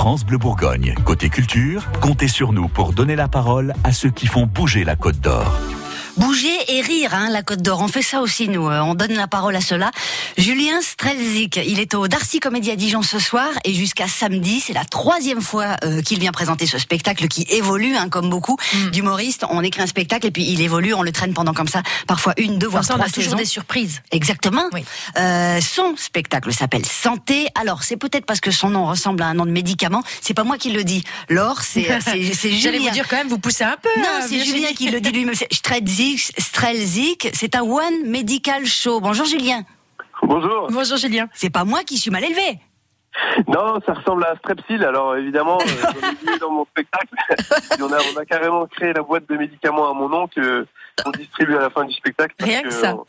France Bleu Bourgogne. Côté culture, comptez sur nous pour donner la parole à ceux qui font bouger la Côte d'Or. Bouger et rire, hein, la Côte d'Or. On fait ça aussi, nous. Euh, on donne la parole à cela. Julien Strelzik, il est au Darcy Comédie à Dijon ce soir et jusqu'à samedi. C'est la troisième fois euh, qu'il vient présenter ce spectacle qui évolue, hein, comme beaucoup Mm. d'humoristes. On écrit un spectacle et puis il évolue, on le traîne pendant comme ça, parfois une, deux, voire ça, on trois a toujours saisons. des surprises. Exactement. Oui. Euh, son spectacle s'appelle Santé. Alors, c'est peut-être parce que son nom ressemble à un nom de médicament. C'est pas moi qui le dis. Laure, c'est c'est J'allais Julien. vous dire quand même, vous poussez un peu. Non, euh, c'est. Julien qui le dit lui-même. C'est Strelzik, Strelzik, c'est un one medical show. Bonjour Julien. Bonjour. Bonjour Julien. C'est pas moi qui suis mal élevé. Non, ça ressemble à Strepsil. Alors évidemment, euh, dans mon spectacle. On, a, on a carrément créé la boîte de médicaments à mon nom que on distribue à la fin du spectacle. parce Rien que ça. on-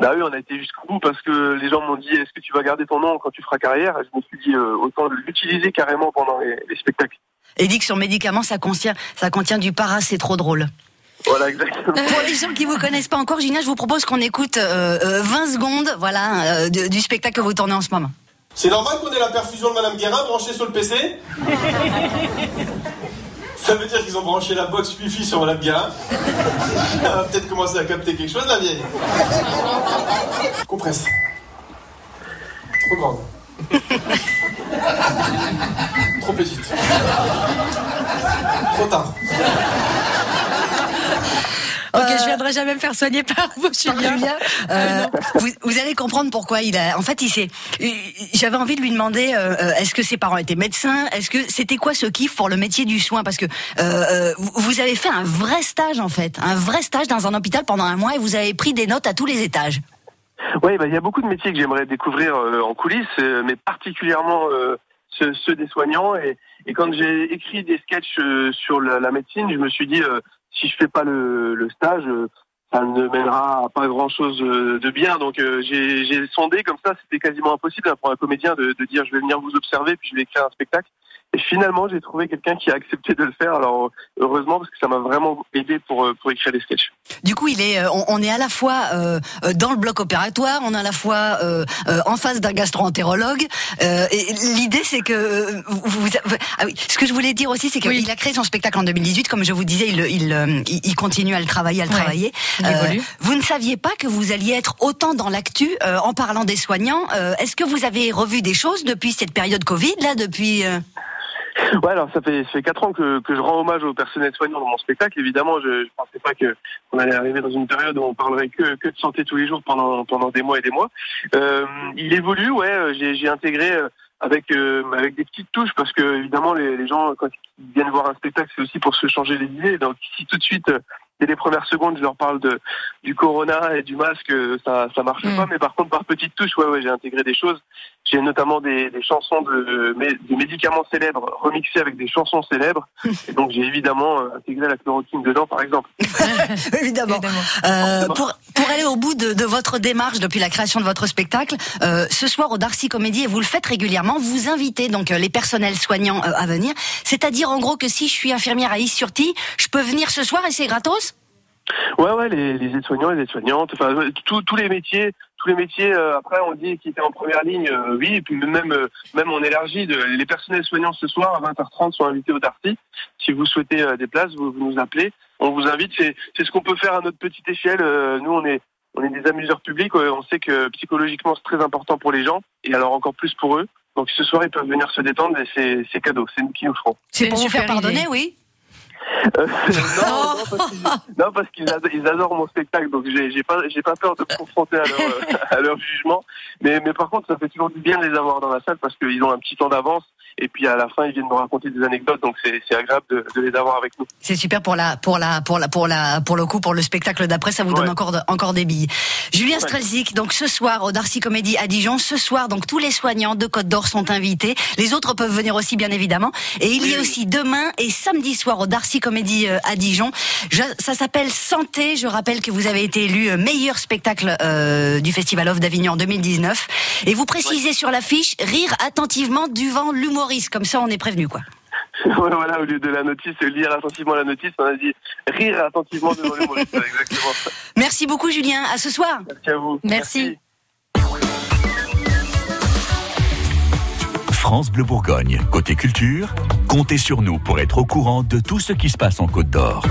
bah oui, on a été jusqu'au bout parce que les gens m'ont dit est-ce que tu vas garder ton nom quand tu feras carrière? Et Je me suis dit euh, autant l'utiliser carrément pendant les, les spectacles. Et dit que sur médicament, ça contient, ça contient du para, c'est trop drôle. Voilà, exactement. Pour les gens qui vous connaissent pas encore, Julien, je vous propose qu'on écoute euh, euh, 20 secondes, voilà, euh, de- du spectacle que vous tournez en ce moment. C'est normal qu'on ait la perfusion de Madame Guérin branchée sur le PC Ça veut dire qu'ils ont branché la box Wi-Fi sur Madame Guérin. Elle va peut-être commencer à capter quelque chose, la vieille. Compresse. Trop grande. Trop petite. Trop tard. Jamais me faire soigner par vous, Julien. Julien, euh, vous, vous allez comprendre pourquoi il a. En fait, il s'est. J'avais envie de lui demander euh, euh, est-ce que ses parents étaient médecins? Est-ce que c'était quoi ce kiff pour le métier du soin? Parce que euh, vous avez fait un vrai stage en fait, un vrai stage dans un hôpital pendant un mois et vous avez pris des notes à tous les étages. Oui, bah, il y a beaucoup de métiers que j'aimerais découvrir euh, en coulisses, mais particulièrement euh, ceux, ceux des soignants. Et, et quand j'ai écrit des sketchs sur la, la médecine, je me suis dit, euh, si je fais pas le, le stage, euh, ça ne mènera pas grand-chose de bien. Donc euh, j'ai j'ai sondé comme ça, c'était quasiment impossible hein, pour un comédien de, de dire, je vais venir vous observer, puis je vais écrire un spectacle. Et finalement, j'ai trouvé quelqu'un qui a accepté de le faire. Alors heureusement, parce que ça m'a vraiment aidé pour, euh, pour écrire des sketchs. Du coup, il est, euh, on, on est à la fois euh, euh, dans le bloc opératoire, on est à la fois euh, euh, en face d'un gastro-entérologue. Euh, et l'idée, c'est que euh, vous, vous- ah oui, ce que je voulais dire aussi, c'est qu'il Oui. a créé son spectacle en 2018. Comme je vous disais, il, il, il- il continue à le travailler, à le Ouais, travailler. il évolue. vous ne saviez pas que vous alliez être autant dans l'actu euh, en parlant des soignants. Euh, Est-ce que vous avez revu des choses depuis cette période Covid, là, depuis euh, Ouais, alors ça fait ça fait quatre ans que, que je rends hommage au personnel soignant dans mon spectacle. Évidemment, je, je pensais pas que on allait arriver dans une période où on parlerait que, que de santé tous les jours pendant pendant des mois et des mois. Euh, il évolue, ouais. euh, J'ai intégré euh, avec euh, avec des petites touches parce que évidemment les, les gens quand ils viennent voir un spectacle, c'est aussi pour se changer les idées. Donc si tout de suite euh, dès les premières secondes, je leur parle de du corona et du masque, ça ça marche Mm. pas. Mais par contre, par petites touches, ouais, ouais, j'ai intégré des choses. J'ai notamment des, des chansons de, mé- de médicaments célèbres remixées avec des chansons célèbres. Et donc j'ai évidemment euh, intégré la chloroquine dedans, par exemple. évidemment. Évidemment. Euh, pour, pour aller au bout de, de votre démarche depuis la création de votre spectacle, euh, ce soir au Darcy Comédie, et vous le faites régulièrement, vous invitez donc les personnels soignants euh, à venir. C'est-à-dire en gros que si je suis infirmière à Is-sur-Tille, je peux venir ce soir et c'est gratos? Ouais, ouais, les, les aides-soignants, les aides-soignantes, enfin tous les métiers, tous les métiers. euh, après, on dit qu'ils étaient en première ligne, euh, oui, et puis même euh, même on élargit. De, les personnels soignants ce soir à 20h30 sont invités au Darty. Si vous souhaitez euh, des places, vous, vous nous appelez. On vous invite. C'est c'est ce qu'on peut faire à notre petite échelle. Euh, nous, on est on est des amuseurs publics. On sait que psychologiquement c'est très important pour les gens, et alors encore plus pour eux. Donc ce soir, ils peuvent venir se détendre et c'est c'est cadeau. C'est nous qui nous ferons. C'est pour vous faire pardonner, idée. oui Euh, non, non, parce qu'ils- non, parce qu'ils adorent, ils adorent mon spectacle, donc j'ai j'ai pas, j'ai pas peur de me confronter à leur, euh, à leur jugement. Mais, mais par contre, ça fait toujours du bien de les avoir dans la salle parce qu'ils ont un petit temps d'avance. Et puis à la fin, ils viennent me raconter des anecdotes, donc c'est c'est agréable de, de les avoir avec nous. C'est super pour la pour la pour la pour la pour le coup pour le spectacle d'après ça vous donne encore de- encore des billes. Julien Strelzik donc ce soir au Darcy Comédie à Dijon ce soir donc tous les soignants de Côte d'Or sont invités. Les autres peuvent venir aussi bien évidemment et il y a aussi demain et samedi soir au Darcy Comédie euh, à Dijon. Je- ça s'appelle Santé. Je rappelle que vous avez été élu euh, meilleur spectacle euh, du Festival of d'Avignon en 2019 et vous précisez sur l'affiche rire attentivement devant l'humoriste comme ça on est prévenu quoi. voilà, au lieu de la notice, lire attentivement la notice, on a dit rire attentivement devant le humoriste. Ouais, Exactement. Merci beaucoup Julien. À ce soir. Merci à vous. Merci. France Bleu Bourgogne. Côté culture, comptez sur nous pour être au courant de tout ce qui se passe en Côte d'Or.